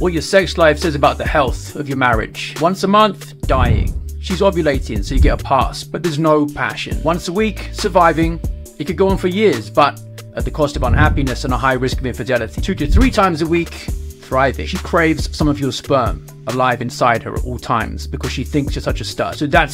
What your sex life says about the health of your marriage. Once a month, dying. She's ovulating, so you get a pass, but there's no passion. Once a week, surviving. It could go on for years, but at the cost of unhappiness and a high risk of infidelity. Two to three times a week, thriving. She craves some of your sperm alive inside her at all times because she thinks you're such a stud. So that's